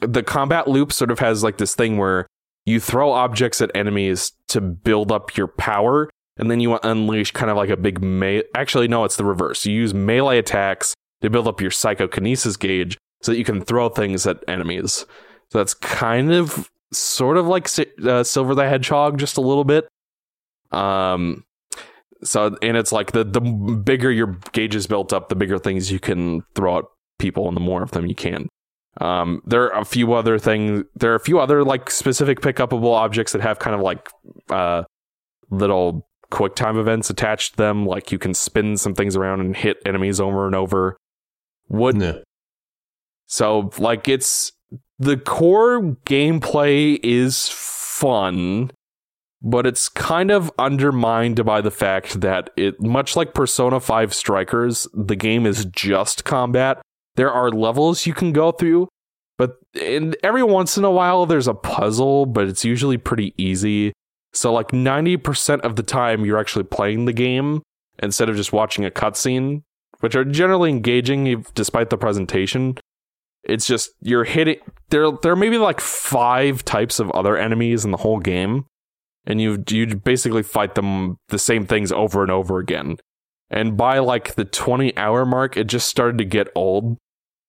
the combat loop sort of has like this thing where you throw objects at enemies to build up your power and then you unleash kind of like a big me actually no it's the reverse. You use melee attacks to build up your psychokinesis gauge so that you can throw things at enemies so that's kind of sort of like uh, silver the hedgehog just a little bit um so and it's like the the bigger your gauge is built up the bigger things you can throw at people and the more of them you can um, there are a few other things. There are a few other like specific pickupable objects that have kind of like uh, little quick time events attached to them. Like you can spin some things around and hit enemies over and over. What? Yeah. So like it's the core gameplay is fun, but it's kind of undermined by the fact that it much like Persona 5 Strikers, the game is just combat. There are levels you can go through, but in, every once in a while there's a puzzle, but it's usually pretty easy. So like 90% of the time you're actually playing the game instead of just watching a cutscene, which are generally engaging despite the presentation. It's just you're hitting there there are maybe like five types of other enemies in the whole game. and you you basically fight them the same things over and over again. And by like the 20 hour mark, it just started to get old.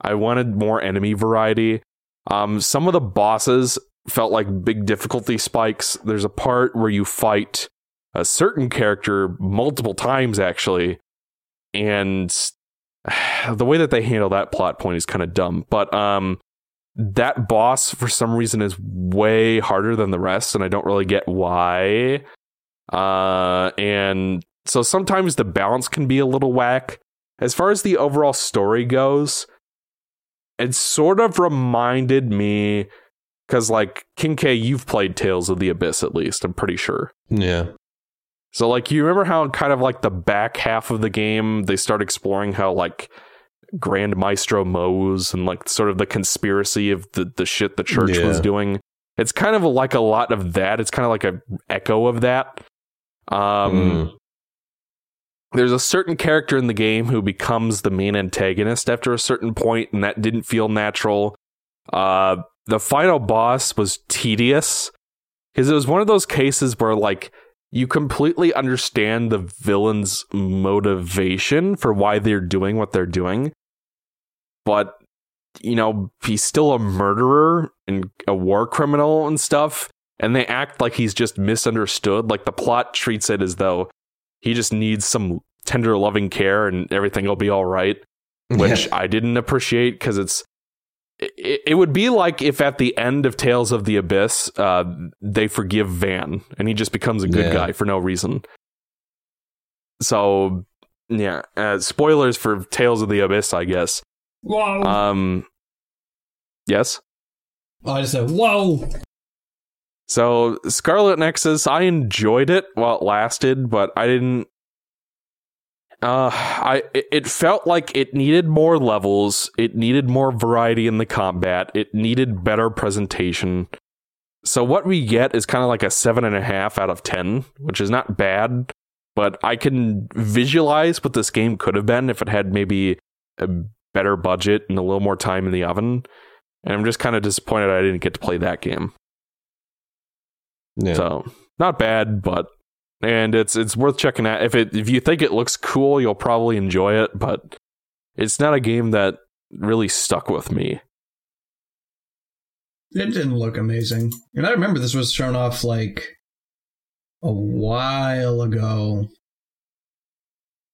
I wanted more enemy variety. Um, some of the bosses felt like big difficulty spikes. There's a part where you fight a certain character multiple times actually, and the way that they handle that plot point is kind of dumb. But um, that boss for some reason is way harder than the rest, and I don't really get why. Uh, and so sometimes the balance can be a little whack. As far as the overall story goes, it sort of reminded me because like King K, you've played Tales of the Abyss at least. I'm pretty sure. Yeah. So like you remember how kind of like the back half of the game they start exploring how like Grand Maestro Mohs and like sort of the conspiracy of the the shit the church Yeah. was doing. It's kind of like a lot of that. It's kind of like a echo of that. Um Mm. there's a certain character in the game who becomes the main antagonist after a certain point and that didn't feel natural. Uh the final boss was tedious because it was one of those cases where like you completely understand the villain's motivation for why they're doing what they're doing but you know he's still a murderer and a war criminal and stuff and they act like he's just misunderstood like the plot treats it as though he just needs some tender loving care and everything will be all right which I didn't appreciate because it's it, it would be like if at the end of Tales of the Abyss, uh, they forgive Van and he just becomes a good Yeah. guy for no reason. So yeah, uh, spoilers for Tales of the Abyss, I guess. Whoa! Um, yes. I just said whoa. So Scarlet Nexus, I enjoyed it while it lasted, but I didn't. Uh, I it- felt like it needed more levels. It needed more variety in the combat. It needed better presentation. So what we get is kind of like a seven and a half out of ten, which is not bad. But I can visualize what this game could have been if it had maybe a better budget and a little more time in the oven. And I'm just kind of disappointed I didn't get to play that game. Yeah. So not bad, but and it's it's worth checking out. If it if you think it looks cool, you'll probably enjoy it, but it's not a game that really stuck with me. It didn't look amazing. And I remember this was shown off like a while ago.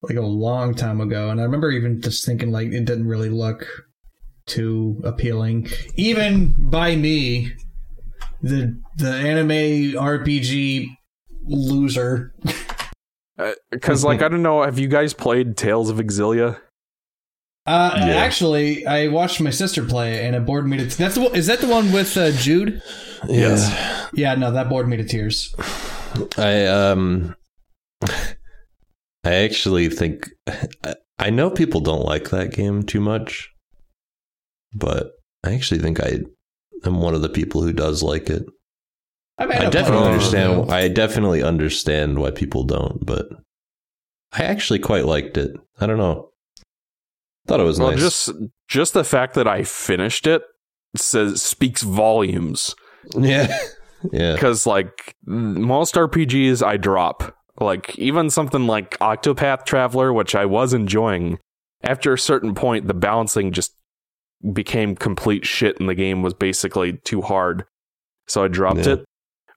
Like a long time ago. And I remember even just thinking like it didn't really look too appealing. Even by me, the the anime RPG loser. Because like I don't know, have you guys played Tales of Exilia? Uh, Yeah. Actually, I watched my sister play it, and it bored me to. That's the one, is that the one with uh, Jude? yes. Yeah, no, that bored me to tears. I um I actually think I- I know people don't like that game too much, but I actually think I am one of the people who does like it. I, mean, I I've definitely played understand. though. I definitely understand why people don't, but I actually quite liked it. I don't know. Thought it was Well, nice. just just the fact that I finished it says speaks volumes. yeah, yeah, Because like most RPGs, I drop. Like even something like Octopath Traveler, which I was enjoying. After a certain point, the balancing just became complete shit, and the game was basically too hard. So I dropped Yeah. it.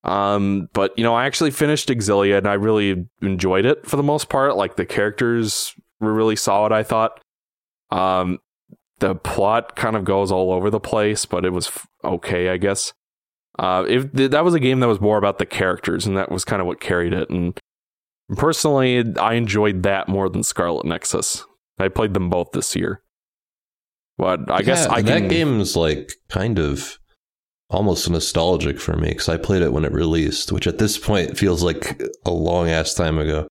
Um, but you know, I actually finished Exilia, and I really enjoyed it for the most part. Like the characters were really solid. I thought. Um, the plot kind of goes all over the place, but it was f- okay, I guess. Uh, if th- that was a game that was more about the characters, and that was kind of what carried it. And personally, I enjoyed that more than Scarlet Nexus. I played them both this year, but I guess Yeah, I can. that game's like kind of almost nostalgic for me because I played it when it released, which at this point feels like a long ass time ago.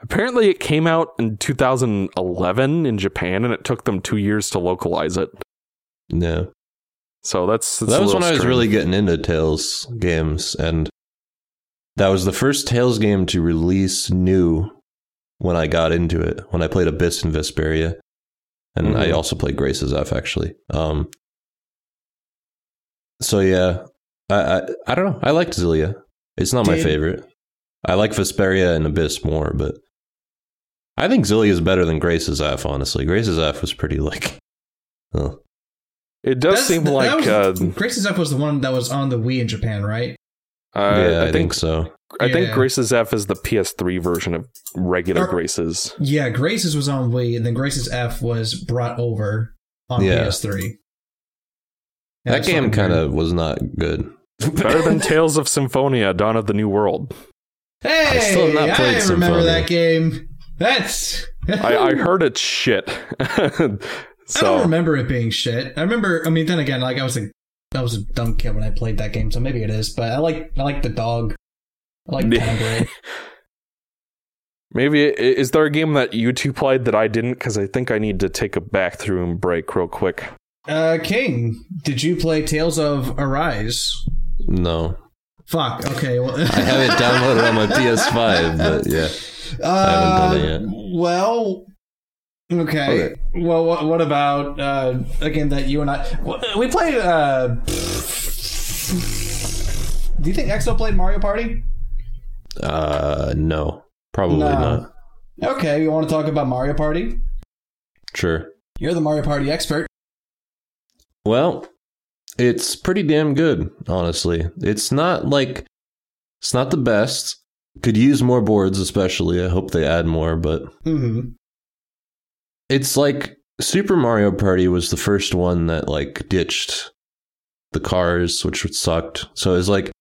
Apparently, it came out in 2011 in Japan, and it took them two years to localize it. Yeah. So that's, that's that was when I was really getting into Tales games, and that was the first Tales game to release new when I got into it. When I played Abyss and Vesperia, and I Mhm. also played Graces F actually. Um, so yeah, I, I I don't know. I liked Xillia. It's not my favorite. I like Vesperia and Abyss more, but I think Zilly is better than Graces F. Honestly, Graces F was pretty like. Oh. It does That's- seem that like was- uh, Graces F was the one that was on the Wii in Japan, right? uh, yeah, I, think, so. I think Graces F is the PS3 version of regular Or- Graces. Yeah, Graces was on Wii, and then Graces F was brought over on Yeah. PS3. Yeah, That game kind of was not good. Better than Tales of Symphonia, Dawn of the New World. Hey, I, still have not played remember Symphonia. that game. That's. I, I heard it's shit. I don't remember it being shit. I remember. I mean, then again, like I was a, I was a dumb kid when I played that game, so maybe it is. But I like, I like the dog. I like Tangrowth. maybe is there a game that you two played that I didn't? Because I think I need to take a bathroom break real quick. Uh, King, did you play Tales of Arise? No, Fuck. Okay. Well, I have it downloaded on my PS5, but yeah, Uh, haven't done it yet. Well, okay. Okay. Well, what, what about uh, a game that you and I we played? Uh, do you think EXO played Mario Party? uh, no, probably No. not. Okay, you want to talk about Mario Party? Sure. You're the Mario Party expert. Well, it's pretty damn good, honestly. It's not like it's not the best. Could use more boards, especially. I hope they add more, but hmm it's like Super Mario Party was the first one that like ditched the cars, which sucked. So it's like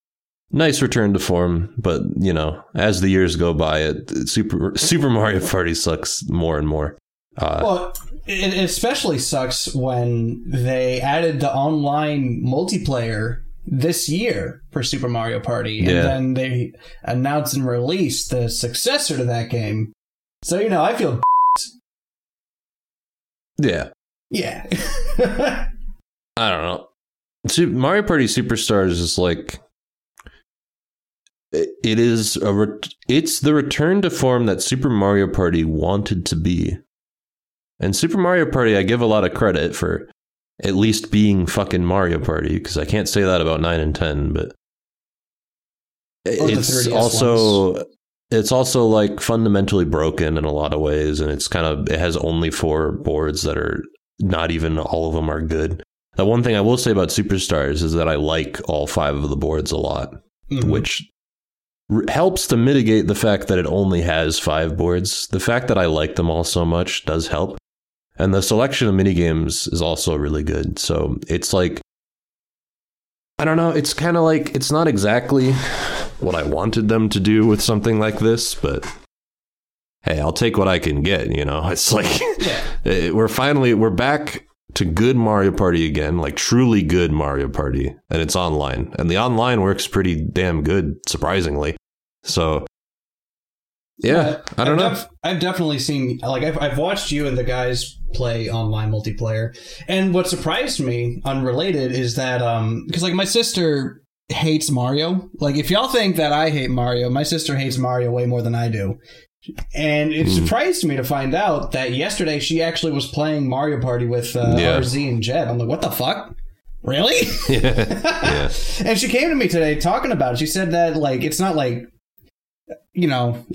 nice return to form, but you know, as the years go by, it- Super Super Mario Party sucks more and more. Uh, Well, it especially sucks when they added the online multiplayer this year for Super Mario Party, and Yeah. then they announced and released the successor to that game. So you know, I feel yeah, yeah. I don't know. Super, Mario Party Superstars is like it is a ret- it's the return to form that Super Mario Party wanted to be. And Super Mario Party I give a lot of credit for at least being fucking Mario Party because I can't say that about 9 and 10 but Or it's 3DS also it's also like fundamentally broken in a lot of ways and it's kind of it has only four boards that are not even all of them are good. The one thing i will say about superstars is that i like all five of the boards a lot Mhm. which r- helps to mitigate the fact that it only has five boards. The fact that i like them all so much does help and the selection of minigames is also really good so it's like i don't know it's kind of like it's not exactly what I wanted them to do with something like this, but hey, I'll take what I can get, you know. It's like Yeah. eh, we're finally we're back to good Mario Party again, like truly good Mario Party, and it's online. And the online works pretty damn good surprisingly. So yeah, I don't I've know. def- I've definitely seen like I've, I've watched you and the guys play online multiplayer, and what surprised me, unrelated, is that um because like my sister hates Mario. Like if y'all think that I hate Mario, my sister hates Mario way more than I do. And it Hmm. surprised me to find out that yesterday she actually was playing Mario Party with uh, Yeah. RZ and Jed. I'm like, what the fuck? Really? yeah. yeah. And she came to me today talking about it. She said that like it's not like you know,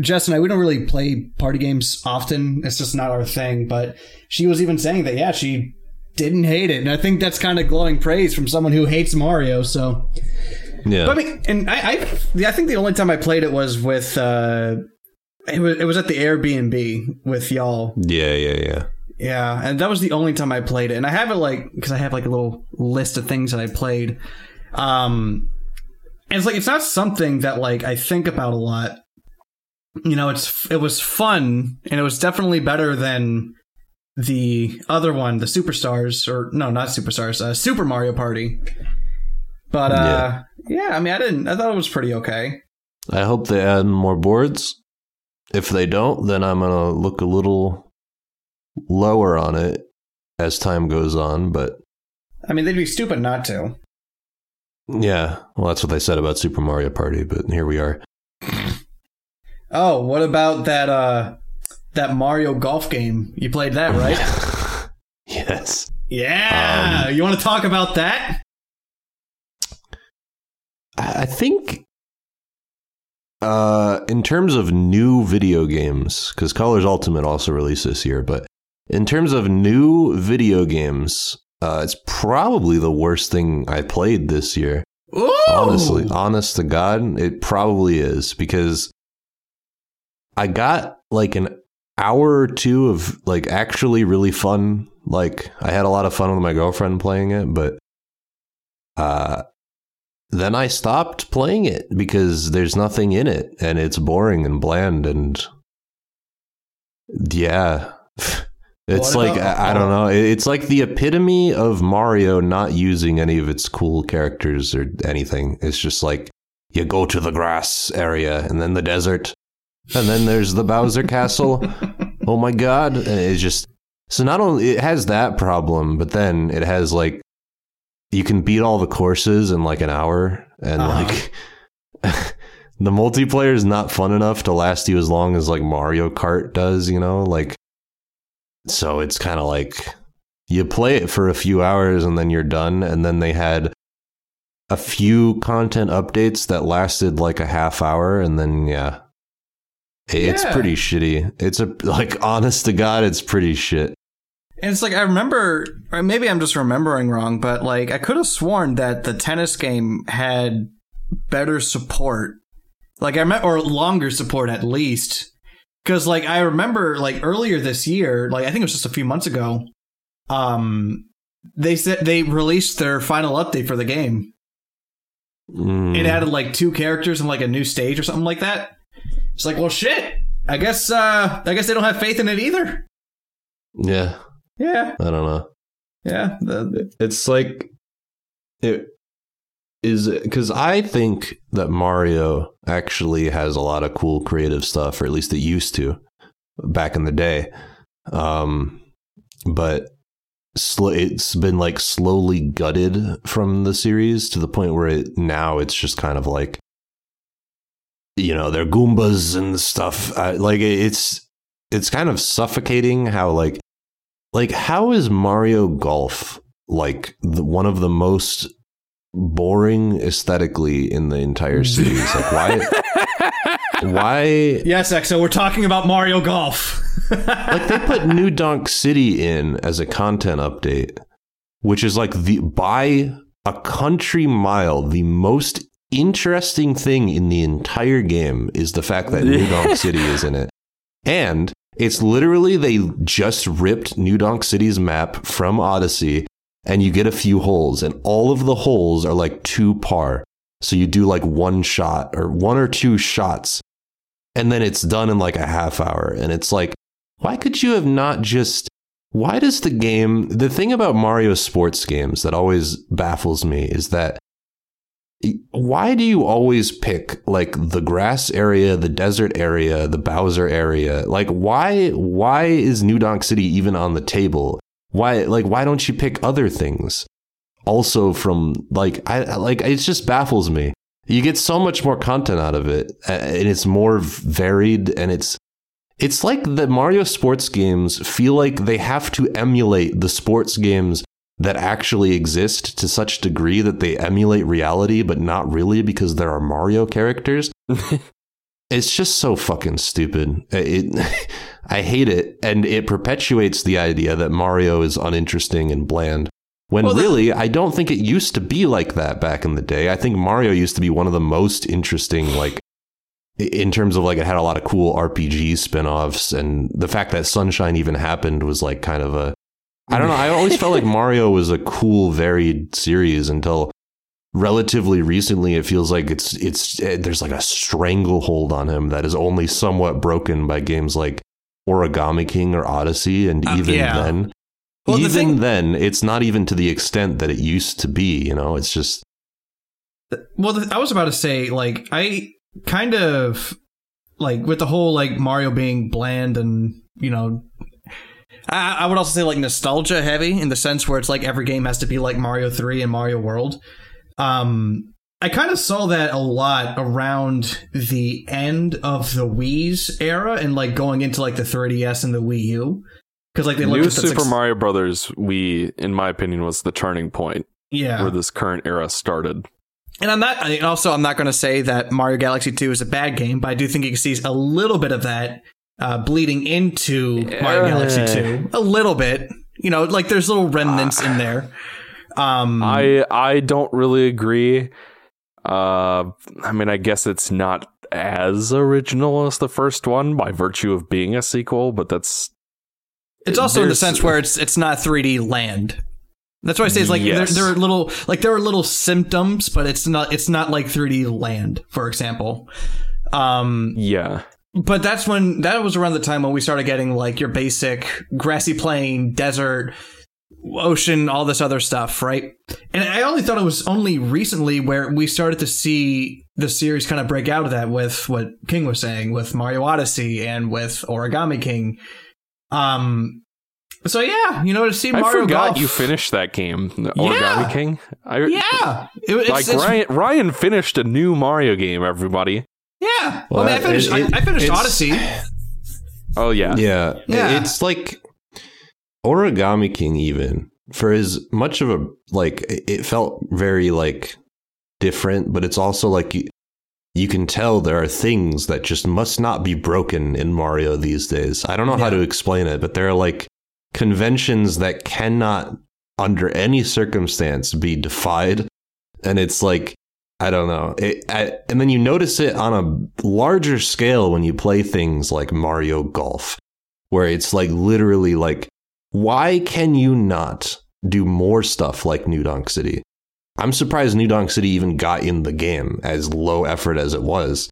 Jess and I we don't really play party games often. It's just not our thing. But she was even saying that yeah, she didn't hate it, and I think that's kind of glowing praise from someone who hates Mario. So, Yeah. but I mean, and I I, I think the only time I played it was with uh, it was it was at the Airbnb with y'all. yeah, yeah, yeah. Yeah, and that was the only time I played it. And I have it like because I have like a little list of things that I played. Um, and it's like it's not something that like I think about a lot. You know, it's it was fun and it was definitely better than the other one, the Superstars, or no, not Superstars, uh, Super Mario Party. But uh, yeah. I mean, I didn't. I thought it was pretty okay. I hope they add more boards. If they don't, then I'm gonna look a little lower on it as time goes on. But I mean, they'd be stupid not to. Yeah, well, that's what they said about Super Mario Party. But here we are. Oh, what about that? uh That Mario golf game? You played that, right? yes. Yeah. Um, you want to talk about that? I think uh, in terms of new video games, because Colors Ultimate also released this year, but in terms of new video games, uh, it's probably the worst thing I played this year. Ooh! Honestly, honest to God, it probably is because I got like an hour or two of like actually really fun. Like I had a lot of fun with my girlfriend playing it, but uh then I stopped playing it because there's nothing in it and it's boring and bland and yeah. It's What like about- I, I don't know. It's like the epitome of Mario not using any of its cool characters or anything. It's just like you go to the grass area and then the desert and then there's the Bowser Castle. Oh my god! And it's just so not only it has that problem, but then it has like you can beat all the courses in like an hour, and Uh-huh. like the multiplayer is not fun enough to last you as long as like Mario Kart does. You know, like so it's kind of like you play it for a few hours and then you're done, and then they had a few content updates that lasted like a half hour, and then yeah. It's Yeah. pretty shitty. It's a like honest to God, it's pretty shit. And it's like I remember, or maybe I'm just remembering wrong, but like I could have sworn that the tennis game had better support, like I remember, or longer support at least, because like I remember like earlier this year, like I think it was just a few months ago, um, they said they released their final update for the game. Mm. It added like two characters and like a new stage or something like that. It's like, well, shit. I guess, uh, I guess they don't have faith in it either. yeah, Yeah, I don't know. yeah. It's like it is because I think that Mario actually has a lot of cool creative stuff, or at least it used to back in the day. Um, but sl- it's been like slowly gutted from the series to the point where it now it's just kind of like you know they're goombas and stuff like it's it's kind of suffocating how like like how is mario golf like the, one of the most boring aesthetically in the entire mm. series like why why yes, Exo, we're talking about Mario Golf. like they put New Donk City in as a content update, which is like the by a country mile the most interesting thing in the entire game is the fact that New Donk City is in it. And it's literally they just ripped New Donk City's map from Odyssey and you get a few holes and all of the holes are like two par. So you do like one shot or one or two shots and then it's done in like a half hour and it's like why could you have not just why does the game the thing about Mario sports games that always baffles me is that why do you always pick like the grass area, the desert area, the Bowser area? Like why why is New Donk City even on the table? Why like why don't you pick other things? Also from like I like it just baffles me. You get so much more content out of it and it's more varied and it's it's like the Mario sports games feel like they have to emulate the sports games that actually exist to such degree that they emulate reality, but not really because there are Mario characters. it's just so fucking stupid. Uh, it, I hate it, and it perpetuates the idea that Mario is uninteresting and bland. When Well, really, I don't think it used to be like that back in the day. I think Mario used to be one of the most interesting, like in terms of like it had a lot of cool RPG spin-offs and the fact that Sunshine even happened was like kind of a I don't know, I always felt like Mario was a cool varied series until relatively recently it feels like it's it's eh, there's like a stranglehold on him that is only somewhat broken by games like Origami King or Odyssey and Uh, even yeah. then Well, the even thing- then it's not even to the extent that it used to be, you know, it's just Well, I was about to say, like, I kind of like with the whole like Mario being bland and you know, I, I would also say like nostalgia heavy in the sense where it's like every game has to be like Mario Three and Mario World. Um, I kind of saw that a lot around the end of the Wii's era and like going into like the 3DS and the Wii U because like they looked New at Super suc- Mario Brothers, Wii, in my opinion, was the turning point yeah, where this current era started. And I'm not. And also, I'm not going to say that Mario Galaxy 2 is a bad game, but I do think you can see a little bit of that uh, bleeding into Mario Galaxy 2. A little bit. You know, like there's little remnants in there. Um, I I don't really agree. Uh, I mean, I guess it's not as original as the first one by virtue of being a sequel, but that's it's also in the sense where it's it's not 3D land. That's why I say it's like Yes. there, there are little like there are little symptoms, but it's not it's not like 3D land, for example. Um, yeah. but that's when that was around the time when we started getting like your basic grassy plain, desert, ocean, all this other stuff, right? And I only thought it was only recently where we started to see the series kind of break out of that with what King was saying with Mario Odyssey and with Origami King. Um so yeah, you know to see I Mario forgot Golf. you finished that game, Origami Yeah. King. I, Yeah. It- it's, like it's- Ryan, Ryan finished a new Mario game. Everybody. Yeah. Well, I mean I finished it- it- I, I finished Odyssey. Oh yeah. Yeah. Yeah. It's like Origami King even for as much of a like it felt very like different, but it's also like you, you can tell there are things that just must not be broken in Mario these days. I don't know how to explain it, but there are like conventions that cannot under any circumstance be defied and it's like I don't know. It, I, and then you notice it on a larger scale when you play things like Mario Golf, where it's like literally like, why can you not do more stuff like New Donk City? I'm surprised New Donk City even got in the game as low effort as it was.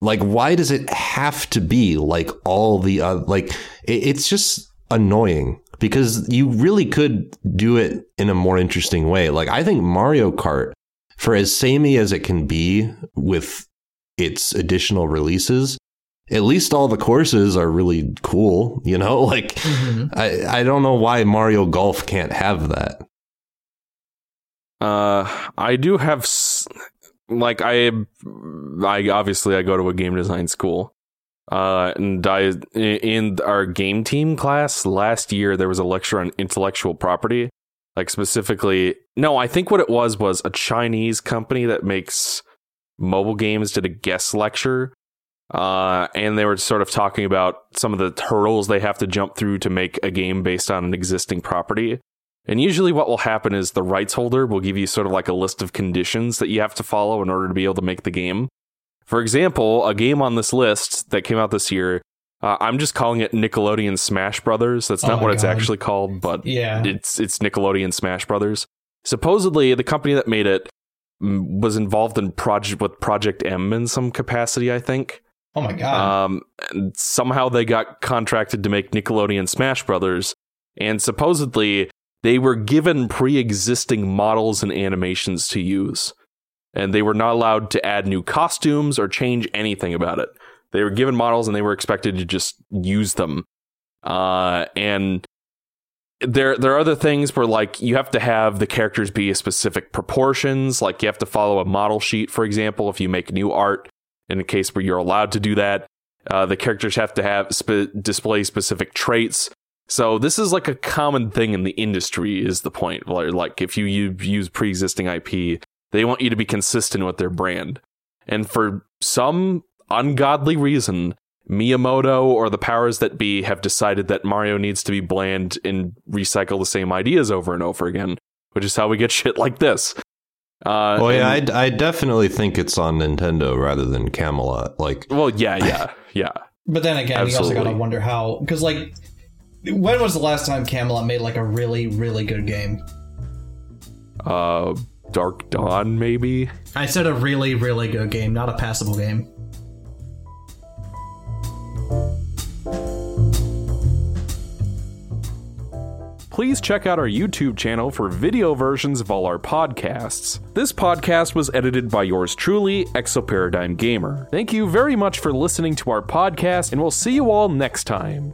Like, why does it have to be like all the other? Like, it, it's just annoying because you really could do it in a more interesting way. Like, I think Mario Kart for as samey as it can be with its additional releases, at least all the courses are really cool, you know? Like Mhm. I I don't know why Mario Golf can't have that. Uh, I do have s- like I, I obviously I go to a game design school. Uh, and I in our game team class last year there was a lecture on intellectual property, like specifically. No, I think what it was was a Chinese company that makes mobile games did a guest lecture. Uh, and they were sort of talking about some of the hurdles they have to jump through to make a game based on an existing property. And usually, what will happen is the rights holder will give you sort of like a list of conditions that you have to follow in order to be able to make the game. For example, a game on this list that came out this year, uh, I'm just calling it Nickelodeon Smash Brothers. That's Oh not my what it's actually called, but Yeah. it's it's Nickelodeon Smash Brothers. Supposedly, the company that made it mm, was involved in project with Project M in some capacity. I think. Oh my god. Um, somehow they got contracted to make Nickelodeon Smash Brothers, and supposedly they were given pre-existing models and animations to use, and they were not allowed to add new costumes or change anything about it. They were given models and they were expected to just use them. Uh, and there there are other things where like you have to have the characters be a specific proportions, like you have to follow a model sheet, for example, if you make new art in a case where you're allowed to do that. Uh, the characters have to have spe- display specific traits. So this is like a common thing in the industry. Is the point? Like, like if you, you use pre-existing IP, they want you to be consistent with their brand. And for some ungodly reason, Miyamoto or the powers that be have decided that Mario needs to be bland and recycle the same ideas over and over again, which is how we get shit like this. Uh, Oh yeah, and- I, I definitely think it's on Nintendo rather than Camelot. Like well, yeah, yeah, yeah. But then again, you also gotta wonder how because like, when was the last time Camelot made like a really really good game? Uh, Dark Dawn, maybe. I said a really really good game, not a passable game. Please check out our YouTube channel for video versions of all our podcasts. This podcast was edited by yours truly, Exoparadigm Gamer. Thank you very much for listening to our podcast, and we'll see you all next time.